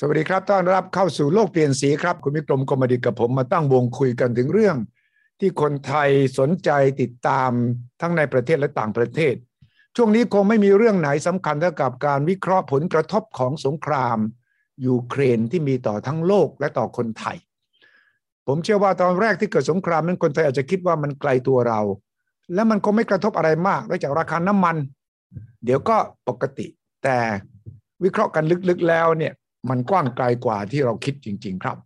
สวัสดีครับต้อนรับเข้าสู่โลกเปลี่ยนสีครับ คุณวิกรมกมดิกับผมมาตั้งวงคุยกันถึงเรื่อง ที่คนไทยสนใจติดตามทั้งในประเทศและต่างประเทศ ช่วงนี้คงไม่มีเรื่องไหนสำคัญเท่ากับการวิเคราะห์ผลกระทบของสงคราม ยูเครนที่มีต่อทั้งโลกและต่อคนไทย ผมเชื่อว่าตอนแรกที่เกิดสงครามนั้นคนไทยอาจจะคิดว่ามันไกลตัวเรา และมันก็ไม่กระทบอะไรมากนอกจากราคาน้ำมัน เดี๋ยวก็ปกติ แต่วิเคราะห์กันลึกๆแล้วเนี่ย มันกว้างไกลกว่าที่เราคิดจริง ๆ ครับ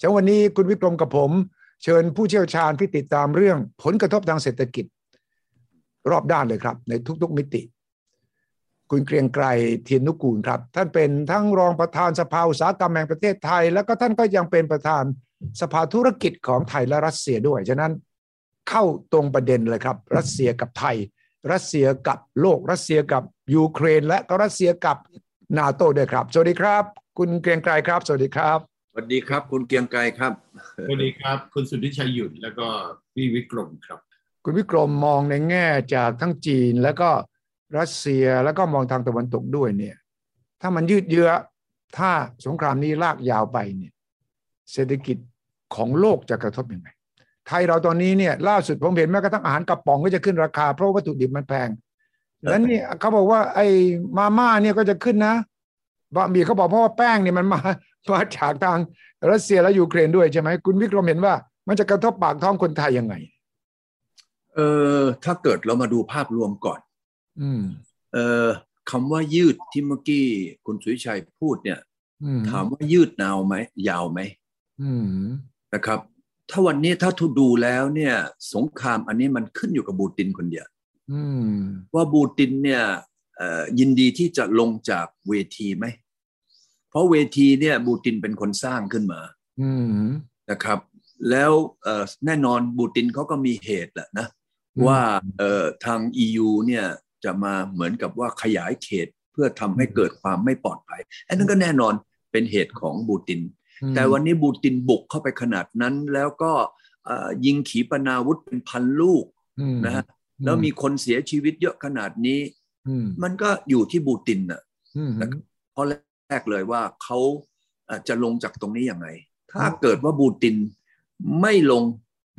ฉะนั้นวันนี้คุณวิกรมกับผม เชิญผู้เชี่ยวชาญที่ติดตามเรื่องผลกระทบทางเศรษฐกิจ รอบด้านเลยครับ ในทุกๆมิติ คุณเกรียงไกรเทียนนุกูลครับ ท่านเป็นทั้งรองประธานสภาอุตสาหกรรมแห่งประเทศไทย แล้วก็ท่านก็ยังเป็นประธานสภาธุรกิจของไทยและรัสเซียด้วยฉะนั้นเข้าตรงประเด็นเลยครับ รัสเซียกับไทย รัสเซียกับโลกรัสเซียกับยูเครน และก็รัสเซียกับ นาโตด้วยครับ สวัสดีครับ คุณเกรียงไกรครับ สวัสดีครับ สวัสดีครับ คุณเกรียงไกรครับ สวัสดีครับ คุณสุทธิชัยหยุ่นแล้วก็พี่วิกรมครับ คุณวิกรมมองในแง่จากทั้งจีนแล้วก็รัสเซียแล้วก็มองทางตะวันตกด้วยเนี่ย ถ้ามันยืดเยื้อถ้าสงครามนี้ลากยาวไปเนี่ย เศรษฐกิจของโลกจะกระทบยังไงไทยเราตอนนี้เนี่ยล่าสุดผมเห็นแม้กระทั่งอาหารกระป๋องก็จะขึ้นราคาเพราะวัตถุดิบมันแพง แล้วนี่เขาบอกว่า ไอ้มาม่าเนี่ยก็จะขึ้นนะบะหมี่เขาบอกเพราะว่าแป้งเนี่ยมันมามาจากทางรัสเซียและยูเครนด้วยใช่ไหมคุณวิกรมเห็นว่า มันจะกระทบปากท้องคนไทยยังไง เออถ้าเกิดเรามาดูภาพรวมก่อน อืม เออคำว่ายืดที่เมื่อกี้คุณสุวิชัยพูดเนี่ยอืมถามว่ายืดนาวไหมยาวไหมอืมนะครับ ถ้าวันนี้ถ้าทุดูแล้วเนี่ย สงครามอันนี้มันขึ้นอยู่กับบูตินคนเดียวอืม ว่าบูตินเนี่ยเอ่อยินดีที่จะลงจากเวทีไหม เพราะเวทีเนี่ยบูตินเป็นคนสร้างขึ้นมาอืมนะครับ แล้วเอ่อแน่นอนบูตินเขาก็มีเหตุแหละนะอืมว่าเอ่อทาง EU เนี่ยจะมาเหมือนกับว่าขยายเขตเพื่อทำให้เกิดความไม่ปลอดภัย อันนั้นก็แน่นอนเป็นเหตุของบูติน แต่วันนี้บูตินบุกเข้าไปขนาดนั้นแล้วก็เอ่อยิงขีปนาวุธเป็นพันลูกอืมนะฮะ แล้วมีคนเสียชีวิตเยอะขนาดนี้อืมมันก็อยู่ที่บูตินน่ะอืมนะครับเพราะแรกเลยว่าเขาเอ่อจะลงจากตรงนี้ยังไง ถ้าเกิดว่าบูตินไม่ลง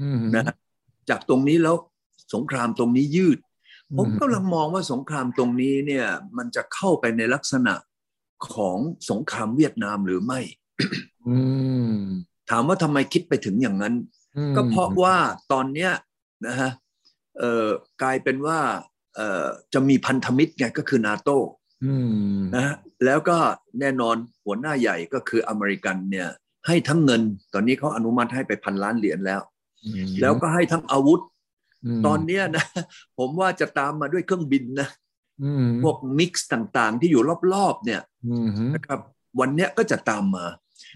อืมนะจากตรงนี้แล้วสงครามตรงนี้ยืดอืมผมกำลังมองว่าสงครามตรงนี้เนี่ย มันจะเข้าไปในลักษณะของสงครามเวียดนามหรือไม่อืมถามว่าทำไมคิดไปถึงอย่างนั้นอืมก็เพราะว่าตอนเนี้ยนะฮะเอ่อ กลายเป็นว่าเอ่อจะมีพันธมิตรไงก็คือนาโตอืมนะฮะแล้วก็แน่นอนหัวหน้าใหญ่ก็คืออเมริกันเนี่ย ให้ทั้งเงินตอนนี้เขาอนุมัติให้ไปพันล้านเหรียญแล้ว แล้วก็ให้ทั้งอาวุธมตอนเนี้ยนะ ผมว่าจะตามมาด้วยเครื่องบินนะอืมพวกมิกซ์ต่างๆ ที่อยู่รอบๆเนี่ยอืมนะครับวันเนี้ยก็จะตามมา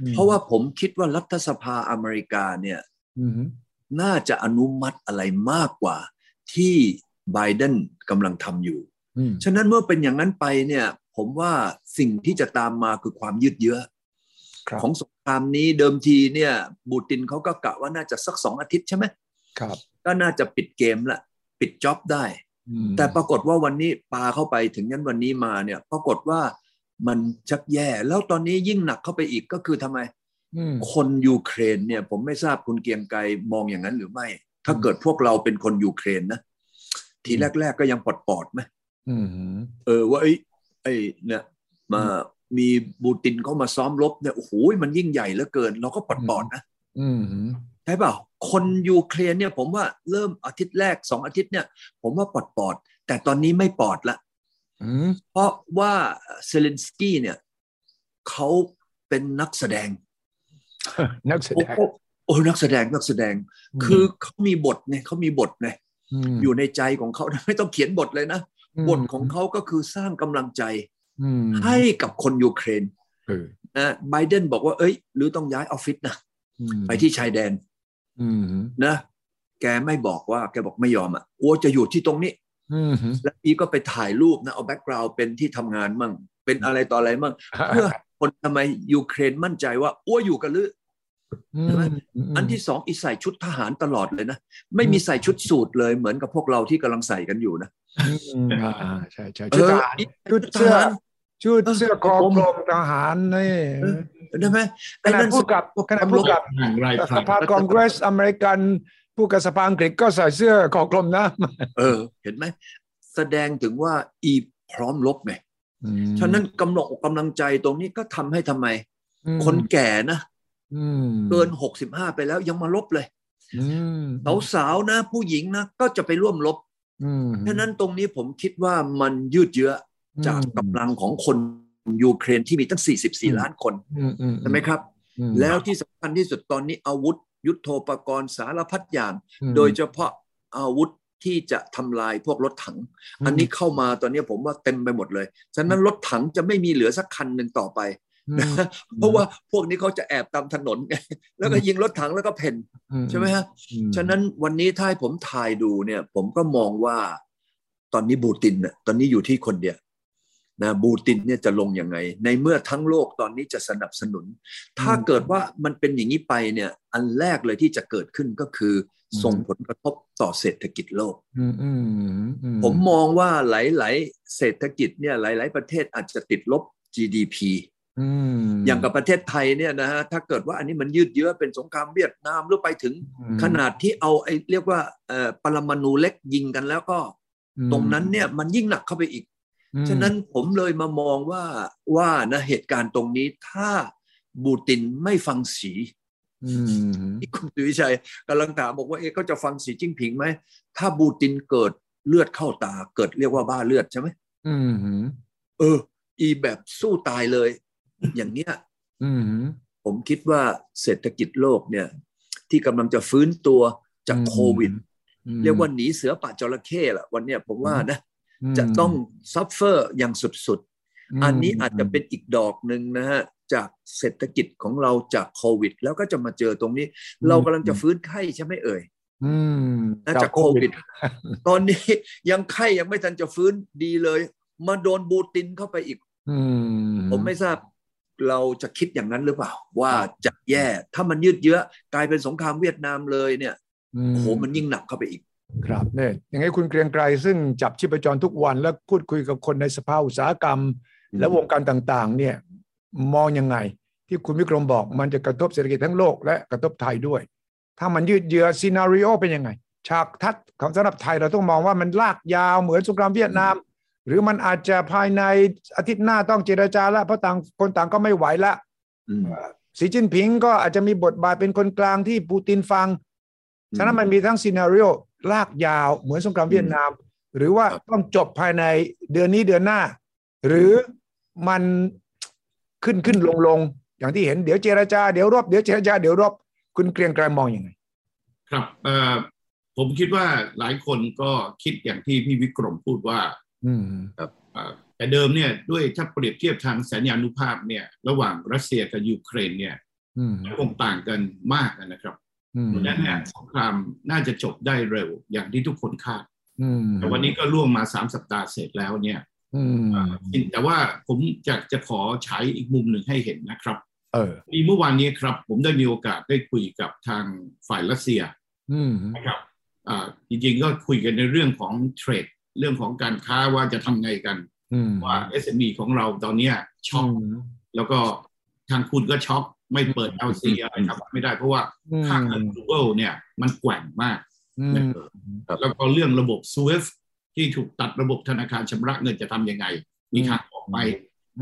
เพราะว่าผมคิดว่ารัฐสภาอเมริกาเนี่ยอืมน่าจะอนุมัติอะไรมากกว่า ที่ไบเดนกำลังทำอยู่อืมฉะนั้นเมื่อเป็นอย่างนั้นไปเนี่ย ผมว่าสิ่งที่จะตามมาคือความยืดเยื้อครับของสงครามนี้เดิมทีเนี่ยบูตินเขาก็กะว่าน่าจะสักสองอาทิตย์ใช่ไหมครับ ก็น่าจะปิดเกมละปิดจ็อบได้อืมแต่ปรากฏว่าวันนี้ปาเข้าไปถึงยันวันนี้มาเนี่ย ปรากฏว่ามันชักแย่ แล้วตอนนี้ยิ่งหนักเข้าไปอีกก็คือทำไมอืมคนยูเครนเนี่ย ผมไม่ทราบคุณเกรียงไกรมองอย่างนั้นหรือไม่ ถ้าเกิดพวกเราเป็นคนยูเครนนะทีแรกๆก็ยังปลดปอดๆไหมอืมเออว่าไอ้ไอ้เนี่ยมามีบูตินเขามาซ้อมรบเนี่ยโอ้โหมันยิ่งใหญ่เหลือเกิน เราก็ปลดปอดนะอืมใช่เปล่า คนยูเครนเนี่ย ผมว่าเริ่มอาทิตย์แรกสองอาทิตย์เนี่ย ผมว่าปลอดปอด แต่ตอนนี้ไม่ปลอดละอืมเพราะว่าเซเลนสกี้เนี่ยเขาเป็นนักแสดงนักแสโอ้ดงโหโอ้นักแสดงนักแสดง คือเขามีบทไงเขามีบทไงมอยู่ในใจของเขาไม่ต้องเขียนบทเลยนะมบทของเขาก็คือสร้างกำลังใจอืมให้กับคนยูเครนเออนะไบเดนบอกว่า เอ้ย หรือต้องย้ายออฟฟิศนะอืมไปที่ชายแดนอืมนะแกไม่บอกว่าแกบอกไม่ยอมอะกลัวจะอยู่ที่ตรงนี้อืมแล้วอีก็ไปถ่ายรูปนะเอา background เป็นที่ทำงานมั่ง เป็นอะไรต่ออะไรมั่งเพื่อคนทำไมยูเครนมั่นใจว่าอ้วอยู่กันหรือ อืมอันที่สองอีใส่ชุดทหารตลอดเลยนะ ไม่มีใส่ชุดสูทเลยเหมือนกับพวกเราที่กำลังใส่กันอยู่นะอืมอ่าใช่ใช่ชุดทหารเออชุดเสื้อทหารชุดเสื้อคอกลมทหารนี่เออได้ไหมขนาดผู้กับขนาดผู้กับห่างไรสพลังภาคองเกรสอเมริกันผู้กับสภาอังกฤษก็ใส่เสื้อคอกลมนะ เออ เห็นไหม แสดงถึงว่าอีพร้อมลบไงฉะนั้นกำลังอกกำลังใจตรงนี้ก็ทำให้ทำไมอืมคนแก่นะอืม เกินหกสิบห้าไปแล้วยังมาลบเลยอืมสาวๆนะ ผู้หญิงนะ ก็จะไปร่วมลบอืมฉะนั้นตรงนี้ผมคิดว่ามันยืดเยื้อจากกำลังของคนยูเครนที่มีตั้ง 44 ล้านคนอืมอืมใช่ไหมครับอืมแล้วที่สำคัญที่สุดตอนนี้อาวุธ ยุทโธปกรณ์สารพัดอย่างอืมโดยเฉพาะอาวุธที่จะทำลายพวกรถถังอืมอันนี้เข้ามาตอนนี้ผมว่าเต็มไปหมดเลย ฉะนั้นรถถังจะไม่มีเหลือสักคันหนึ่งต่อไปอืมนะ เพราะว่าพวกนี้เขาจะแอบตามถนนไงแล้วก็ยิงรถถังแล้วก็เพ่นอืใช่ไหมฮะอืมฉะนั้นวันนี้ถ้าให้ผมถ่ายดูเนี่ย ผมก็มองว่า ตอนนี้บูตินน่ะตอนนี้อยู่ที่คนเดียวนะบูตินเนี่ยจะลงยังไง ในเมื่อทั้งโลกตอนนี้จะสนับสนุน ถ้าเกิดว่ามันเป็นอย่างนี้ไปเนี่ย อันแรกเลยที่จะเกิดขึ้นก็คืออมส่งผลกระทบต่อเศรษฐกิจโลกอืมอืมอืผมมองว่าหลาย ๆ เศรษฐกิจเนี่ยหลาย ๆ ประเทศอาจจะติดลบ GDP อืมอย่างกับประเทศไทยเนี่ยนะฮะถ้าเกิดว่าอันนี้มันยืดเยื้อเป็นสงครามเวียดนามหรือไปถึงอืมขนาดที่เอาไอ้เรียกว่าเอ่อปรมาณูเล็กยิงกันแล้วก็อืมตรงนั้นเนี่ยมันยิ่งหนักเข้าไปอีกอืมฉะนั้นผมเลยมามองว่าว่านะเหตุการณ์ตรงนี้ถ้าบูตินไม่ฟังสีอืมที่คุณสุวิชัยกำลังถามบอกว่าเอ๊ะเขาจะฟังสีจิ้งผิงไหม ถ้าบูตินเกิดเลือดเข้าตาเกิดเรียกว่าบ้าเลือดใช่ไหมอืมเออ อีแบบสู้ตายเลย อย่างเนี้ยอืมผมคิดว่าเศรษฐกิจโลกเนี่ย ที่กำลังจะฟื้นตัวจากอืมโควิด เรียกว่าหนีเสือป่าจระเข้ละวันเนี้ยผมว่านะ จะต้อง suffer อย่างสุดๆ อันนี้อาจจะเป็นอีกดอกหนึ่งนะฮะ จากเศรษฐกิจของเราจากโควิด แล้วก็จะมาเจอตรงนี้ เรากำลังจะฟื้นไข้ใช่ไหมเอ่ยอืมนะจากโควิด ตอนนี้ยังไข้ยังไม่ทันจะฟื้นดีเลย มาโดนปูตินเข้าไปอีกอืมผมไม่ทราบ เราจะคิดอย่างนั้นหรือเปล่า ว่าจะแย่ถ้ามันยืดเยื้อกลายเป็นสงครามเวียดนามเลยเนี่ยโอ้โหมันยิ่งหนักเข้าไปอีก ครับเนี่ยอย่างไงคุณเกรียงไกรซึ่งจับชีพจรทุกวัน แล้วพูดคุยกับคนในสภาอุตสาหกรรมอืมและวงการต่างๆ เนี่ยมองยังไง ที่คุณวิกรมบอกมันจะกระทบเศรษฐกิจทั้งโลกและกระทบไทยด้วย ถ้ามันยืดเยื้อซีนารีโอเป็นยังไง ฉากทัศน์ของสำหรับไทยเราต้องมองว่ามันลากยาวเหมือนสงครามเวียดนาม หรือมันอาจจะภายในอาทิตย์หน้าต้องเจรจาแล้วเพราะต่างคนต่างก็ไม่ไหวละอืมสีจิ้นผิงก็อาจจะมีบทบาทเป็นคนกลางที่ปูตินฟัง ฉะนั้นมันมีทั้งซีนารีโอลากยาวเหมือนสงครามเวียดนาม หรือว่าครับต้องจบภายในเดือนนี้เดือนหน้า หรือมันขึ้นขึ้นลงลงอย่างที่เห็นเดี๋ยวเจรจาเดี๋ยวรบเดี๋ยวเจรจาเดี๋ยวรบคุณเกรียงไกรมองอยังไง ครับเอ่อผมคิดว่าหลายคนก็คิดอย่างที่พี่วิกรมพูดว่า อืมเอ่อแต่เดิมเนี่ยด้วยถ้าเปรียบเทียบทางสัญญานุภาพเนี่ย ระหว่างรัสเซียกับยูเครนเนี่ยอืมคงต่างกันมากนะครับอืมเพราะฉะนั้นเนี่ยสงครามน่าจะจบได้เร็วอย่างที่ทุกคนคาดอืมแต่วันนี้ก็ล่วงมาสามสัปดาห์เสร็จแล้วเนี่ยอืมแต่ว่าผมจะจะขอใช้อีกมุมหนึ่งให้เห็นนะครับเออมีเมื่อวานนี้ครับ ผมได้มีโอกาสได้คุยกับทางฝ่ายรัสเซียอืมนะครับอ่าจริงๆก็คุยกันในเรื่องของเทรด เรื่องของการค้าว่าจะทำไงกันอืมว่า SME ของเราตอนเนี้ยช็อกแล้วก็ทางคุณก็ช็อกไม่เปิด LC อะไรครับไม่ได้เพราะว่าค่าเงิน Google เนี่ยมันแกว่งมากอืมครับแล้วก็เรื่องระบบ SWIFT ที่ถูกตัดระบบธนาคารชำระเงินจะทำยังไง มีทางออกไหม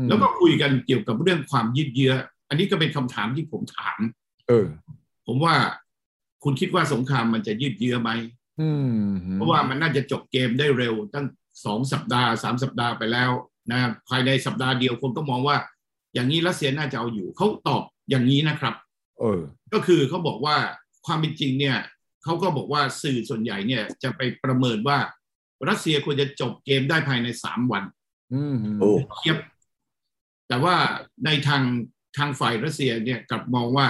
แล้วก็คุยกันเกี่ยวกับเรื่องความยืดเยื้อ อันนี้ก็เป็นคำถามที่ผมถาม เออ ผมว่าคุณคิดว่าสงครามมันจะยืดเยื้อไหมอืม เพราะว่ามันน่าจะจบเกมได้เร็ว ตั้งสองสัปดาห์สามสัปดาห์ไปแล้วนะภายในสัปดาห์เดียวคนก็มองว่า อย่างนี้รัสเซียน่าจะเอาอยู่เขาตอบอย่างนี้นะครับ เออ ก็คือเขาบอกว่าความเป็นจริงเนี่ยเขาก็บอกว่าสื่อส่วนใหญ่เนี่ยจะไปประเมินว่า รัสเซียควรจะจบเกมได้ภายในสามวัน อืมโอ้เทียบแต่ว่าในทางทางฝ่ายรัสเซียเนี่ยกลับมองว่า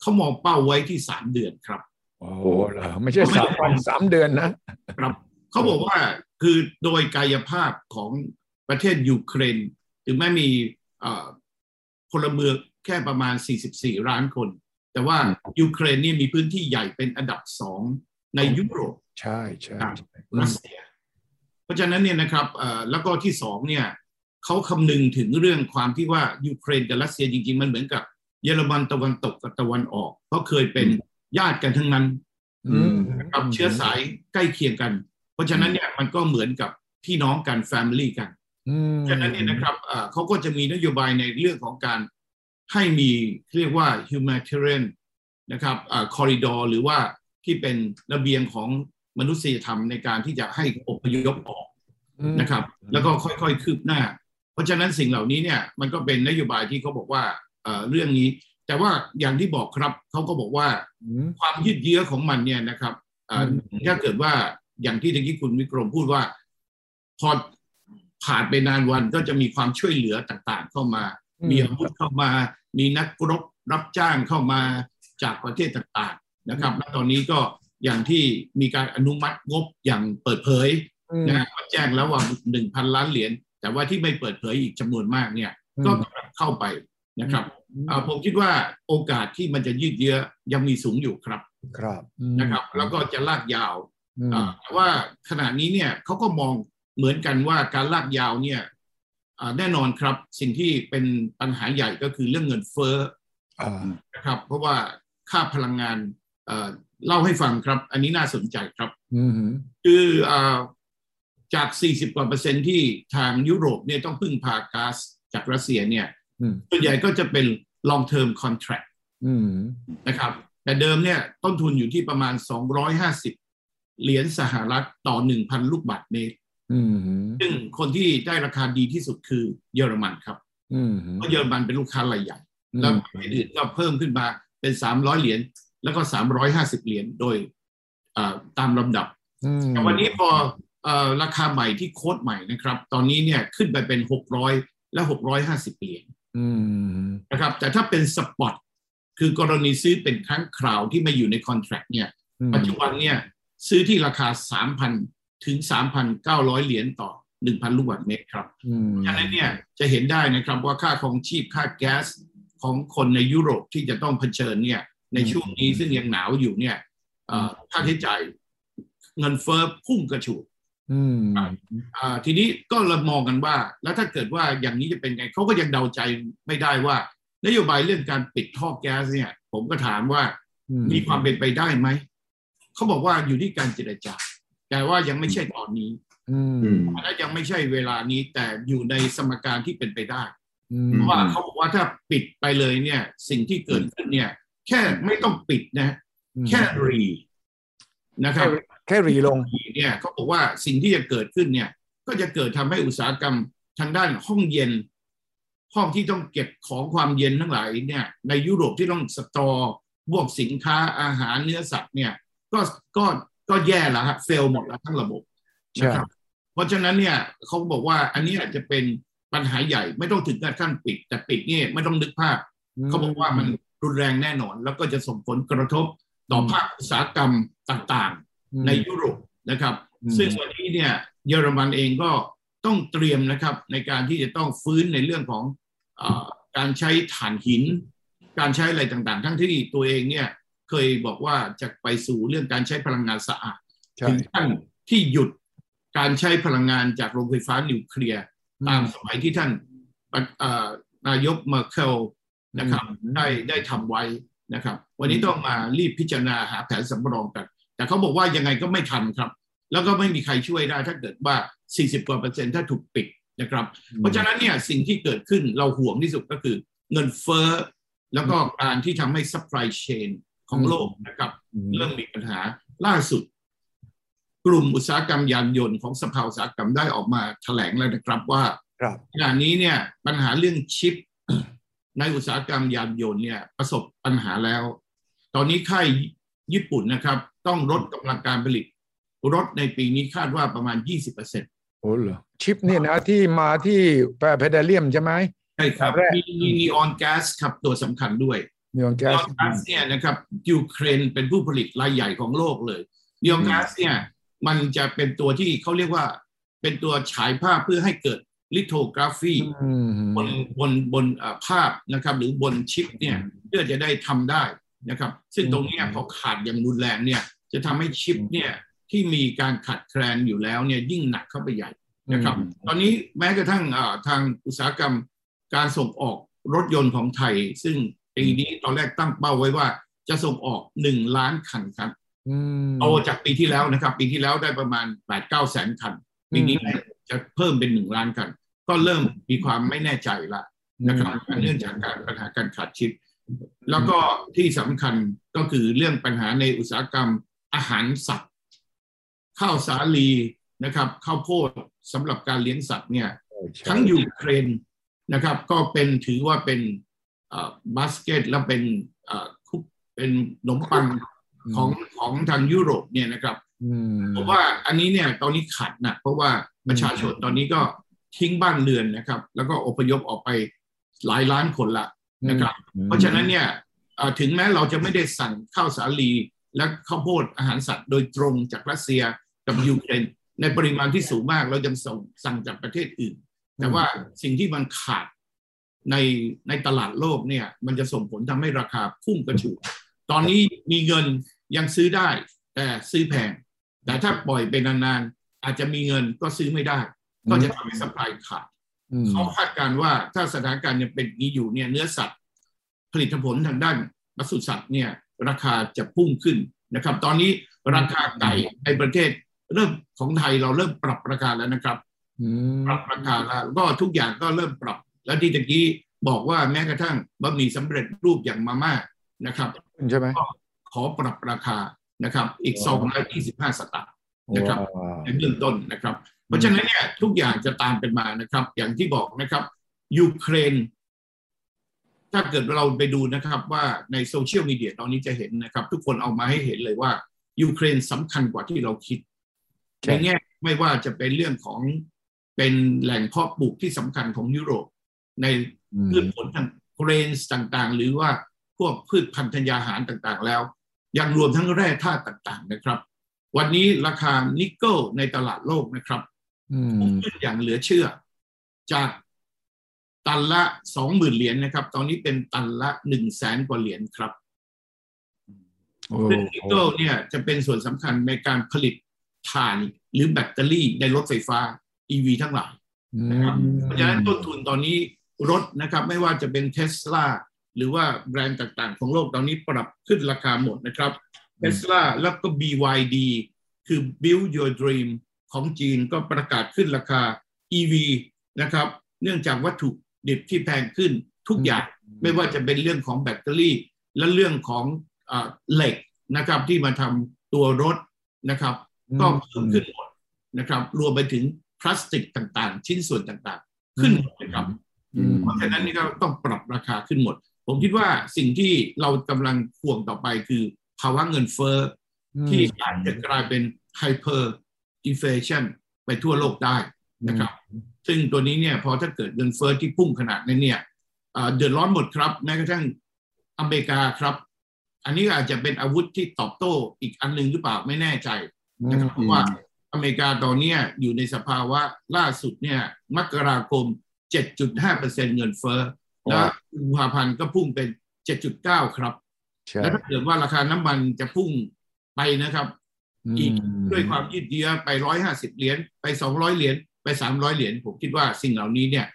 เขามองเป้าไว้ที่สามเดือนครับ โอ้เหรอไม่ใช่สามวันสามเดือนนะครับเขาบอกว่าคือโดยกายภาพของประเทศยูเครน ถึงแม้มีเอ่อพลเมืองแค่ประมาณ 44 ล้านคน แต่ว่ายูเครนนี่มีพื้นที่ใหญ่เป็นอันดับสองในยุโรปใช่ใช่ครับรัสเซีย เพราะฉะนั้นเนี่ยนะครับเอ่อแล้วก็ที่สองเนี่ยเขาคำนึงถึงเรื่องความที่ว่ายูเครนกับรัสเซียจริง ๆ มันเหมือนกับเยอรมันตะวันตกกับตะวันออก เพราะเคยเป็น ญาติกันทั้งนั้นอืมกับเชื้อสายใกล้เคียงกัน เพราะฉะนั้นเนี่ยมันก็เหมือนกับพี่น้องกัน family กันอืมฉะนั้นเนี่ยนะครับเอ่อเขาก็จะมีนโยบายในเรื่องของการให้มีเรียกว่า humanitarian นะครับ corridor หรือว่าที่เป็นระเบียงของมนุษยธรรมในการที่จะให้อพยพออกอืมนะครับ แล้วก็ค่อยๆคืบหน้า เพราะฉะนั้นสิ่งเหล่านี้เนี่ยมันก็เป็นนโยบายที่เขาบอกว่าเอ่อเรื่องนี้ แต่ว่าอย่างที่บอกครับเขาก็บอกว่าอืมความยืดเยื้อของมันเนี่ยนะครับอ่าอืมถ้าเกิดว่าอย่างที่ตะกี้คุณวิกรมพูดว่า พอผ่านไปนานวันก็จะมีความช่วยเหลือต่างๆ เข้ามา มีอาวุธเข้ามา มีนักรบรับจ้างเข้ามาจากประเทศต่างๆนะครับและตอนนี้ก็อย่างที่มีการอนุมัติงบอย่างเปิดเผยอืมนะฮะก็แจ้งแล้วว่าหนึ่งพันล้านเหรียญแต่ว่าที่ไม่เปิดเผยอีกจำนวนมากเนี่ย ก็กำลังเข้าไป นะครับอ่าผมคิดว่าโอกาสที่มันจะยืดเยื้อยังมีสูงอยู่ครับครับอืมนะครับ แล้วก็จะลากยาวอืมอ่าแต่ว่าขณะนี้เนี่ยเขาก็มองเหมือนกันว่าการลากยาวเนี่ยอ่าแน่นอนครับสิ่งที่เป็นปัญหาใหญ่ก็คือเรื่องเงินเฟ้ออ่านะครับ เพราะว่าค่าพลังงานเอ่อเล่าให้ฟังครับ อันนี้น่าสนใจครับอืมคืออ่าจาก 40กว่าเปอร์เซ็นต์ที่ทางยุโรปเนี่ยต้องพึ่งพาก๊าซจากรัสเซียเนี่ยอืม ส่วนใหญ่ก็จะเป็น long term contract อืมนะครับ แต่เดิมเนี่ยต้นทุนอยู่ที่ประมาณ 250 เหรียญสหรัฐต่อ 1,000 ลูกบาศก์เมตรอืมซึ่งคนที่ได้ราคาดีที่สุดคือเยอรมันครับอืมเพราะเยอรมันเป็นลูกค้ารายใหญ่ แล้วประเทศอื่นก็เพิ่มขึ้นมาเป็น 300 เหรียญแล้วก็ 350 เหรียญโดยอ่าตามลำดับอืมแต่วันนี้พอเอ่อราคาใหม่ที่โค้ดใหม่นะครับ ตอนนี้เนี่ยขึ้นไปเป็น 600 และ 650 เหรียญอืม นะครับ แต่ถ้าเป็นสปอตคือกรณีซื้อเป็นครั้งคราวที่ไม่อยู่ในคอนแทรคเนี่ย ปัจจุบันเนี่ย ซื้อที่ราคา 3,000 ถึง 3,900 เหรียญต่อ 1,000 ลูกบาศก์เมตรครับอืมฉะนั้นเนี่ยจะเห็นได้นะครับว่าค่าของชีพค่าแก๊สของคนในยุโรปที่จะต้องเผชิญเนี่ย ในช่วงนี้ซึ่งยังหนาวอยู่เนี่ยเอ่อค่าใช้จ่ายเงินเฟ้อพุ่งกระฉูด อืมอ่า ทีนี้ก็เรามองกันว่า แล้วถ้าเกิดว่าอย่างนี้จะเป็นไงเขาก็ยังเดาใจไม่ได้ว่า นโยบายเรื่องการปิดท่อแก๊สเนี่ย ผมก็ถามว่ามีความเป็นไปได้ไหมเขาบอกว่าอยู่ที่การเจรจา แต่ว่ายังไม่ใช่ตอนนี้อืมอืมและยังไม่ใช่เวลานี้แต่อยู่ในสมการที่เป็นไปได้อืมเพราะว่าเขาบอกว่าถ้าปิดไปเลยเนี่ย สิ่งที่เกิดขึ้นเนี่ย แค่ไม่ต้องปิดนะ แค่รีนะครับ แค่รีลงเนี่ยเขาบอกว่าสิ่งที่จะเกิดขึ้นเนี่ย ก็จะเกิดทำให้อุตสาหกรรมทางด้านห้องเย็น ห้องที่ต้องเก็บของความเย็นทั้งหลายเนี่ย ในยุโรปที่ต้องสตอพวกสินค้าอาหารเนื้อสัตว์เนี่ย ก็ก็ก็แย่แล้วฮะเฟลหมดแล้วทั้งระบบใช่นะครับเพราะฉะนั้นเนี่ยเขาบอกว่าอันนี้อาจจะเป็นปัญหาใหญ่ไม่ต้องถึงกับขั้นปิด แต่ปิดนี่ไม่ต้องนึกภาพเขาบอกว่ามันรุนแรงแน่นอน แล้วก็จะส่งผลกระทบต่อภาคอุตสาหกรรมต่างๆ ในยุโรปนะครับอืมซึ่งวันนี้เนี่ยเยอรมันเองก็ต้องเตรียมนะครับในการที่จะต้องฟื้นในเรื่องของเออการใช้ถ่านหิน การใช้อะไรต่างๆ ทั้งที่ตัวเองเนี่ยเคยบอกว่าจะไปสู่เรื่องการใช้พลังงานสะอาดใช่ถึงขั้นที่หยุดการใช้พลังงานจากโรงไฟฟ้านิวเคลียร์ตามสมัยที่ท่านเอ่อนายกเมอร์เคลนะครับอืมได้ได้ทำไว้นะครับ วันนี้ต้องมารีบพิจารณาหาแผนสำรองกัน แต่เขาบอกว่ายังไงก็ไม่ทันครับ แล้วก็ไม่มีใครช่วยได้ถ้าเกิดว่า 40กว่าเปอร์เซ็นต์ถ้าถูกปิดนะครับ เพราะฉะนั้นเนี่ยสิ่งที่เกิดขึ้นเราห่วงที่สุดก็คือเงินเฟ้อแล้วก็การที่ทำให้ supply chain ของโลกนะครับอืมเริ่มมีปัญหาล่าสุด กลุ่มอุตสาหกรรมยานยนต์ของสภาอุตสาหกรรมได้ออกมาแถลงแล้วนะครับว่าครับขณะนี้เนี่ยปัญหาเรื่องชิปในอุตสาหกรรมยานยนต์เนี่ยประสบปัญหาแล้ว ตอนนี้ค่ายญี่ปุ่นนะครับ ต้องลดกำลังการผลิตรถในปีนี้คาดว่าประมาณ 20%โอ้เหรอชิปเนี่ยนะที่มาที่แปรเพดาเลียมใช่ไหมใช่ครับแรกมีมีนีออนแก๊สครับตัวสำคัญด้วยนีออนแก๊สนีออนแก๊สเนี่ยนะครับยูเครนเป็นผู้ผลิตรายใหญ่ของโลกเลยนีออนแก๊สเนี่ยมันจะเป็นตัวที่เขาเรียกว่าเป็นตัวฉายภาพเพื่อให้เกิด lithography อืมบนบนบนเอ่อภาพนะครับ หรือบนชิปเนี่ยเพื่อจะได้ทำได้นะครับ ซึ่งตรงเนี้ยพอขาดอย่างรุนแรงเนี่ย จะทำให้ชิปเนี่ยที่มีการขาดแคลนอยู่แล้วเนี่ยยิ่งหนักเข้าไปใหญ่นะครับ ตอนนี้แม้กระทั่งเอ่อทางอุตสาหกรรมการส่งออกรถยนต์ของไทย ซึ่งปีนี้ตอนแรกตั้งเป้าไว้ว่าจะส่งออกหนึ่งล้านคันครับอืมโตจากปีที่แล้วนะครับ ปีที่แล้วได้ประมาณแปดเก้าแสนคันปีนี้จะเพิ่มเป็นหนึ่งล้านคัน ก็เริ่มมีความไม่แน่ใจละนะครับเนื่องจากการปัญหาการขาดชิปแล้วก็ที่สำคัญก็คือเรื่องปัญหาในอุตสาหกรรม อาหารสัตว์ ข้าวสาลีนะครับข้าวโพดสำหรับการเลี้ยงสัตว์เนี่ยใช่ทั้งยูเครนนะครับ ก็เป็นถือว่าเป็นบาสเกตและเป็นเอ่อคุกเป็นขนมปังของของทางยุโรปเนี่ยนะครับอืมผมว่าอันนี้เนี่ยตอนนี้ขัดหนะเพราะว่าประชาชนตอนนี้ก็ทิ้งบ้านเรือนนะครับ แล้วก็อพยพออกไปหลายล้านคนละนะครับ เพราะฉะนั้นเนี่ยเอ่อถึงแม้เราจะไม่ได้สั่งข้าวสาลี และข้าวโพดอาหารสัตว์โดยตรงจากรัสเซียกับยูเครนในปริมาณที่สูงมากเรายังส่งสั่งจากประเทศอื่น แต่ว่าสิ่งที่มันขาดในในตลาดโลกเนี่ย มันจะส่งผลทำให้ราคาพุ่งกระฉูดตอนนี้มีเงินยังซื้อได้ แต่ซื้อแพง แต่ถ้าปล่อยไปนานๆอาจจะมีเงินก็ซื้อไม่ได้ ก็จะทำให้สปายขาดอืมเขาคาดการณ์ว่าถ้าสถานการณ์ยังเป็นอย่างนี้อยู่เนี่ยเนื้อสัตว์ ผลิตผลทางด้านปศุสัตว์เนี่ย ราคาจะพุ่งขึ้นนะครับ ตอนนี้ราคาไก่ในประเทศเริ่มของไทยเราเริ่มปรับราคาแล้วนะครับอืมปรับราคาแล้วก็ทุกอย่างก็เริ่มปรับ แล้วที่ตะกี้บอกว่าแม้กระทั่งบะหมี่สำเร็จรูปอย่างมาม่านะครับใช่ไหมขอปรับราคานะครับ อีก225สตางค์นะครับว้าวในเบื้องต้นนะครับ เพราะฉะนั้นเนี่ยทุกอย่างจะตามกันมานะครับ อย่างที่บอกนะครับยูเครน ถ้าเกิดเราไปดูนะครับว่าในโซเชียลมีเดียตอนนี้จะเห็นนะครับ ทุกคนเอามาให้เห็นเลยว่ายูเครนสำคัญกว่าที่เราคิดใช่ในแง่ไม่ว่าจะเป็นเรื่องของเป็นแหล่งเพาะปลูกที่สำคัญของยุโรป ในอืมพืชผลทาง grains ต่างๆ หรือว่าพวกพืชพันธุ์ธัญญาหารต่างๆ แล้ว ยังรวมทั้งแร่ธาตุต่างๆนะครับ วันนี้ราคานิกเกิลในตลาดโลกนะครับอืมพุ่งขึ้นอย่างเหลือเชื่อ จาก ตันละสองหมื่นเหรียญนะครับ ตอนนี้เป็นตันละหนึ่งแสนกว่าเหรียญครับโอ้ซึ่งนิกเกิลเนี่ยจะเป็นส่วนสำคัญในการผลิตถ่านหรือแบตเตอรี่ในรถไฟฟ้า EV ทั้งหลายอืนะครับมเพราะฉะนั้นต้นทุนตอนนี้รถนะครับ ไม่ว่าจะเป็นเทสลาหรือว่าแบรนด์ต่างๆ ของโลกตอนนี้ปรับขึ้นราคาหมดนะครับเทสลาแล้วก็ BYD คือ Build Your Dream ของจีนก็ประกาศขึ้นราคา EV นะครับ เนื่องจากวัตถุ ดิบที่แพงขึ้นทุกอย่างไม่ว่าจะเป็นเรื่องของแบตเตอรี่ และเรื่องของอ่าเหล็กนะครับ ที่มาทำตัวรถนะครับ ก็เพิ่มขึ้นหมดนะครับ รวมไปถึงพลาสติกต่างๆ ชิ้นส่วนต่างๆ ขึ้นหมดนะครับอืมเพราะฉะนั้นนี่ก็ต้องปรับราคาขึ้นหมด ผมคิดว่าสิ่งที่เรากำลังห่วงต่อไปคือภาวะเงินเฟ้ออที่อาจจะกลายเป็น hyper inflation ไปทั่วโลกได้นะครับ ซึ่งตัวนี้เนี่ยพอถ้าเกิดเงินเฟ้อที่พุ่งขนาดนั้นเนี่ยเอ่อเดือดร้อนหมดครับ แม้กระทั่งอเมริกาครับ อันนี้อาจจะเป็นอาวุธที่ตอบโต้อีกอันหนึ่งหรือเปล่าไม่แน่ใจนะครับเพราะว่าอเมริกาตอนเนี้ยอยู่ในสภาวะล่าสุดเนี่ยมกราคม 7.5%เงินเฟ้อแล้วกุมภาพันธ์ก็พุ่งเป็น 7.9 ครับใช่แล้วถ้าเกิดว่าราคาน้ำมันจะพุ่งไปนะครับอีกมด้วยความยืดเยื้อไป 150 เหรียญไป 200 เหรียญ ไป300เหรียญผมคิดว่าสิ่งเหล่านี้เนี่ย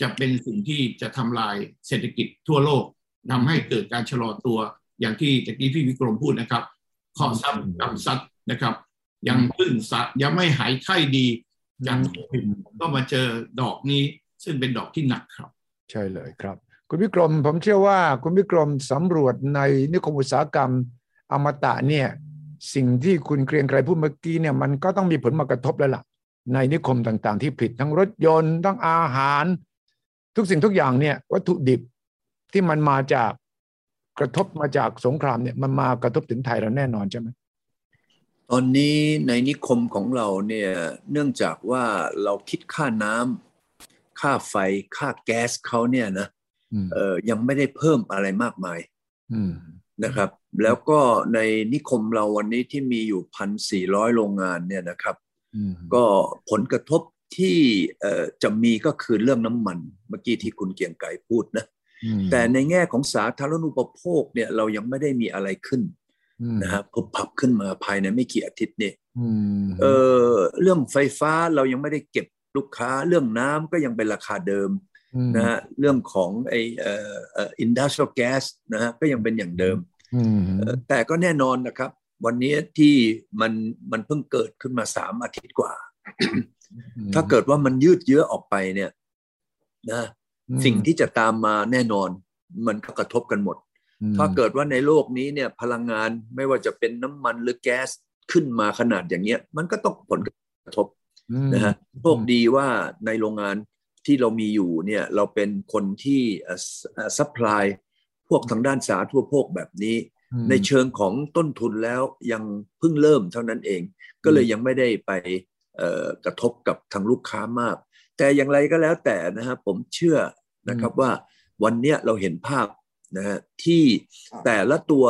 จะเป็นสิ่งที่จะทำลายเศรษฐกิจทั่วโลกทำให้เกิดการชะลอตัวอย่างที่ตะกี้พี่วิกรมพูดนะครับขอซับกำซัดนะครับ ยังพึ่งสะยังไม่หายไข้ดีจากโควิดก็มาเจอดอกนี้ ซึ่งเป็นดอกที่หนักครับ ใช่เลยครับ คุณวิกรมผมเชื่อว่าคุณวิกรมสำรวจในนิคมอุตสาหกรรมอมตะเนี่ย สิ่งที่คุณเกรียงไกรพูดเมื่อกี้เนี่ยมันก็ต้องมีผลมากระทบแล้วล่ะ ในนิคมต่างๆ ที่ผลิตทั้งรถยนต์ทั้งอาหาร ทุกสิ่งทุกอย่างเนี่ยวัตถุดิบที่มันมาจากกระทบมาจากสงครามเนี่ยมันมากระทบถึงไทยเราแน่นอนใช่ไหมตอนนี้ในนิคมของเราเนี่ยเนื่องจากว่าเราคิดค่าน้ำค่าไฟค่าแก๊สเขาเนี่ยนะอืมเออยังไม่ได้เพิ่มอะไรมากมายอืมนะครับ แล้วก็ในนิคมเราวันนี้ที่มีอยู่พันสี่ร้อยโรงงานเนี่ยนะครับอืม ก็ผลกระทบที่เอ่อจะมีก็คือเรื่องน้ำมัน เมื่อกี้ที่คุณเกียงไก่พูดนะอืมแต่ในแง่ของสาธารณูปโภคเนี่ยเรายังไม่ได้มีอะไรขึ้นอืมนะฮะพบพับขึ้นมาภายในไม่กี่อาทิตย์เนี่ยอืมเออเรื่องไฟฟ้าเรายังไม่ได้เก็บลูกค้าเรื่องน้ำก็ยังเป็นราคาเดิมอืมนะฮะเรื่องของไอเอ่อเอ่อ industrial gas นะฮะก็ยังเป็นอย่างเดิมอืมเอ่อแต่ก็แน่นอนนะครับ วันนี้ที่มันมันเพิ่งเกิดขึ้นมาสามอาทิตย์กว่า ถ้าเกิดว่ามันยืดเยื้อออกไปเนี่ยนะอืมสิ่งที่จะตามมาแน่นอน มันก็กระทบกันหมดอืมถ้าเกิดว่าในโลกนี้เนี่ยพลังงานไม่ว่าจะเป็นน้ำมันหรือแก๊สขึ้นมาขนาดอย่างเงี้ย มันก็ต้องผลกระทบอืมนะฮะโชคดีว่าในโรงงานที่เรามีอยู่เนี่ยเราเป็นคนที่ซัพพลายพวกทางด้านสาธารณูปโภคแบบนี้อืม ในเชิงของต้นทุนแล้วยังเพิ่งเริ่มเท่านั้นเอง ก็เลยยังไม่ได้ไปเอ่อกระทบกับทางลูกค้ามาก แต่อย่างไรก็แล้วแต่นะฮะผมเชื่อนะครับว่าวันเนี้ยเราเห็นภาพนะฮะที่แต่ละตัว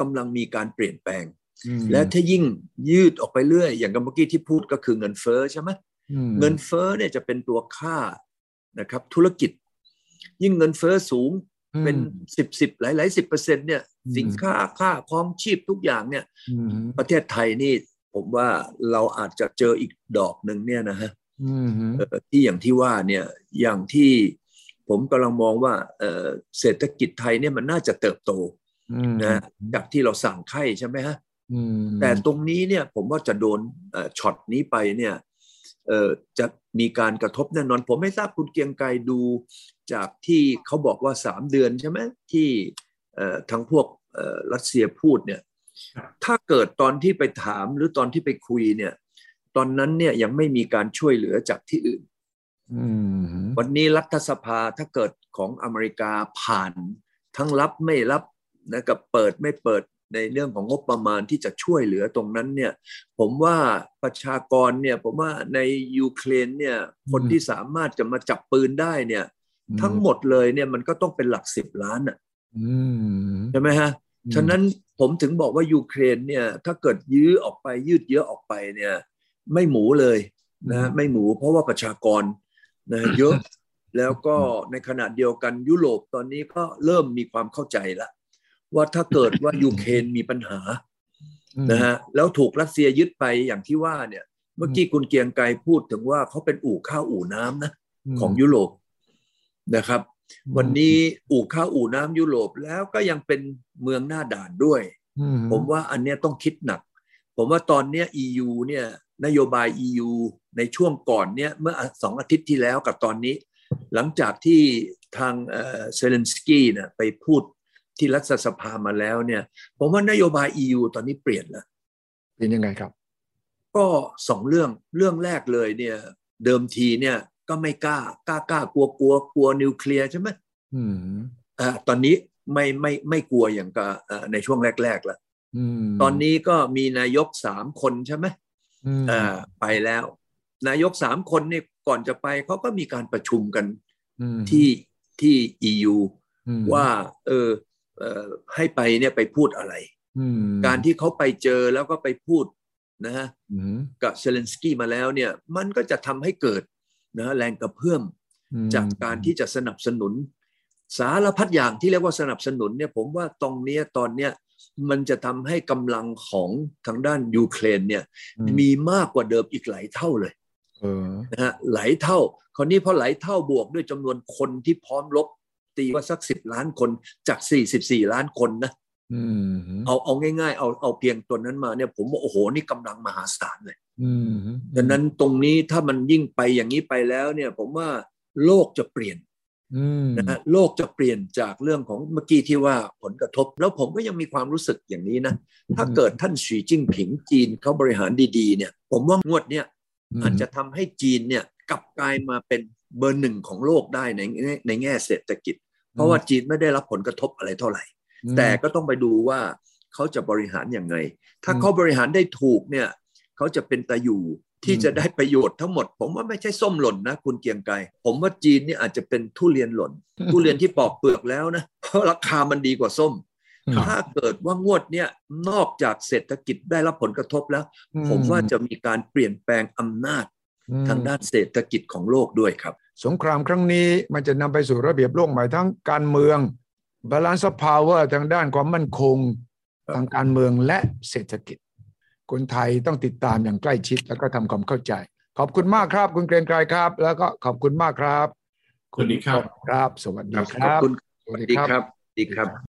กำลังมีการเปลี่ยนแปลงอืมและถ้ายิ่งยืดออกไปเรื่อย อย่างกับเมื่อกี้ที่พูดก็คือเงินเฟ้อใช่ไหมอืมเงินเฟ้อเนี่ยจะเป็นตัวค่านะครับธุรกิจ ยิ่งเงินเฟ้อสูง เป็นสิบสิบหลายหลายสิบเปอร์เซ็นต์เนี่ยอืมสินค้าค่าครองชีพทุกอย่างเนี่ยอืมประเทศไทยนี่ผมว่าเราอาจจะเจออีกดอกหนึ่งเนี่ยนะฮะอืมเอ่อที่อย่างที่ว่าเนี่ยอย่างที่ผมกำลังมองว่าเอ่อเศรษฐกิจไทยเนี่ยมันน่าจะเติบโตอืมนะฮะจากที่เราสั่งไข่ใช่ไหมฮะอืมแต่ตรงนี้เนี่ยผมว่าจะโดนเอ่อช็อตนี้ไปเนี่ยเอ่อ จะมีการกระทบแน่นอน ผมไม่ทราบคุณเกรียงไกรดูจากที่เขาบอกว่าสามเดือนใช่ไหมที่เอ่อทางพวกเอ่อรัสเซียพูดเนี่ยครับถ้าเกิดตอนที่ไปถามหรือตอนที่ไปคุยเนี่ย ตอนนั้นเนี่ยยังไม่มีการช่วยเหลือจากที่อื่นอืมวันนี้รัฐสภาถ้าเกิดของอเมริกาผ่าน ทั้งรับไม่รับนะกับเปิดไม่เปิด ในเรื่องของงบประมาณที่จะช่วยเหลือตรงนั้นเนี่ย ผมว่าประชากรเนี่ยผมว่าในยูเครนเนี่ยคนที่สามารถจะมาจับปืนได้เนี่ย ทั้งหมดเลยเนี่ยมันก็ต้องเป็นหลักสิบล้านอะอืมใช่ไหมฮะฉะนั้นผมถึงบอกว่ายูเครนเนี่ยถ้าเกิดยื้อออกไปยืดเยื้อออกไปเนี่ย ไม่หมูเลยนะไม่หมูเพราะว่าประชากรนะเยอะแล้วก็ในขณะเดียวกันยุโรปตอนนี้ก็เริ่มมีความเข้าใจละ ว่าถ้าเกิดว่ายูเครนมีปัญหานะฮะแล้วถูกรัสเซียยึดไปอย่างที่ว่าเนี่ย เมื่อกี้คุณเกรียงไกรพูดถึงว่าเขาเป็นอู่ข้าวอู่น้ำนะของยุโรปนะครับ วันนี้อู่ข้าวอู่น้ำยุโรปแล้วก็ยังเป็นเมืองหน้าด่านด้วยอืผมว่าอันเนี้ยต้องคิดหนัก ผมว่าตอนเนี้ย EU เนี่ยนโยบาย EU ในช่วงก่อนเนี่ยเมื่อสองอาทิตย์ที่แล้วกับตอนนี้ หลังจากที่ทางเซเลนสกี้เนี่ยไปพูด ที่รัฐสภามาแล้วเนี่ย ผมว่านโยบาย EU ตอนนี้เปลี่ยนแล้วเป็นยังไงครับ ก็สองเรื่องเรื่องแรกเลยเนี่ย เดิมทีเนี่ยก็ไม่กล้ากล้ากล้ากลัวกลัวกลัวนิวเคลียร์ใช่ไหมอืมอ่าตอนนี้ไม่ไม่ไม่กลัวอย่างกับเอ่อในช่วงแรกๆแล้วอืมตอนนี้ก็มีนายกสามคนใช่ไหมอืมอ่าไปแล้ว นายกสามคนเนี่ยก่อนจะไปเขาก็มีการประชุมกันอืมที่ที่ EU อืมว่า เออเออ ให้ไปเนี่ยไปพูดอะไรอืมการที่เขาไปเจอแล้วก็ไปพูดนะฮะอืมกับเซเลนสกี้มาแล้วเนี่ยมันก็จะทำให้เกิดนะแรงกระเพื่อมอืมจากการที่จะสนับสนุน สารพัดอย่างที่เรียกว่าสนับสนุนเนี่ยผมว่าตรงเนี้ยตอนเนี้ยมันจะทำให้กำลังของทางด้านยูเครนเนี่ยอืมีมากกว่าเดิมอีกหลายเท่าเลยเออนะฮะหลายเท่า คราวนี้พอหลายเท่าบวกด้วยจำนวนคนที่พร้อมรบ ตีว่าสักสิบล้านคนจาก44ล้านคนนะอืมเอาเอาง่าย ๆ เอาเอาเพียงตัวนั้นมาเนี่ยผมว่าโอ้โหนี่กำลังมหาศาลเลยอืมดังนั้นตรงนี้ถ้ามันยิ่งไปอย่างนี้ไปแล้วเนี่ย ผมว่าโลกจะเปลี่ยนอืมนะฮะโลกจะเปลี่ยนจากเรื่องของเมื่อกี้ที่ว่าผลกระทบ แล้วผมก็ยังมีความรู้สึกอย่างนี้นะ ถ้าเกิดท่านสีจิ้งผิงจีนเขาบริหารดีๆ เนี่ย ผมว่างวดเนี่ยอาจจะทำให้จีนเนี่ยกลับกลายมาเป็นเบอร์หนึ่งของโลกได้ในในในแง่เศรษฐกิจ เพราะว่าจีนไม่ได้รับผลกระทบอะไรเท่าไหร่ แต่ก็ต้องไปดูว่าเขาจะบริหารอย่างไง ถ้าเขาบริหารได้ถูกเนี่ยเขาจะเป็นตาอยู่ที่จะได้ประโยชน์ทั้งหมด ผมว่าไม่ใช่ส้มหล่นนะ คุณเกรียงไกรผมว่าจีนเนี่ยอาจจะเป็นทุเรียนหล่น ทุเรียนที่ปอกเปลือกแล้วนะเพราะราคามันดีกว่าส้มครับถ้าเกิดว่างวดเนี่ยนอกจากเศรษฐกิจได้รับผลกระทบแล้ว ผมว่าจะมีการเปลี่ยนแปลงอำนาจอืมทางด้านเศรษฐกิจของโลกด้วยครับ สงครามครั้งนี้มันจะนำไปสู่ระเบียบโลกใหม่ทั้งการเมือง balance of power ทางด้านความมั่นคงครับทางการเมืองและเศรษฐกิจ คนไทยต้องติดตามอย่างใกล้ชิดแล้วก็ทำความเข้าใจ ขอบคุณมากครับ คุณเกรียงไกรครับ แล้วก็ขอบคุณมากครับสวัสดีครับครับ สวัสดีคขอบรับคุณสวัสดีดีครับครับ ดีครับ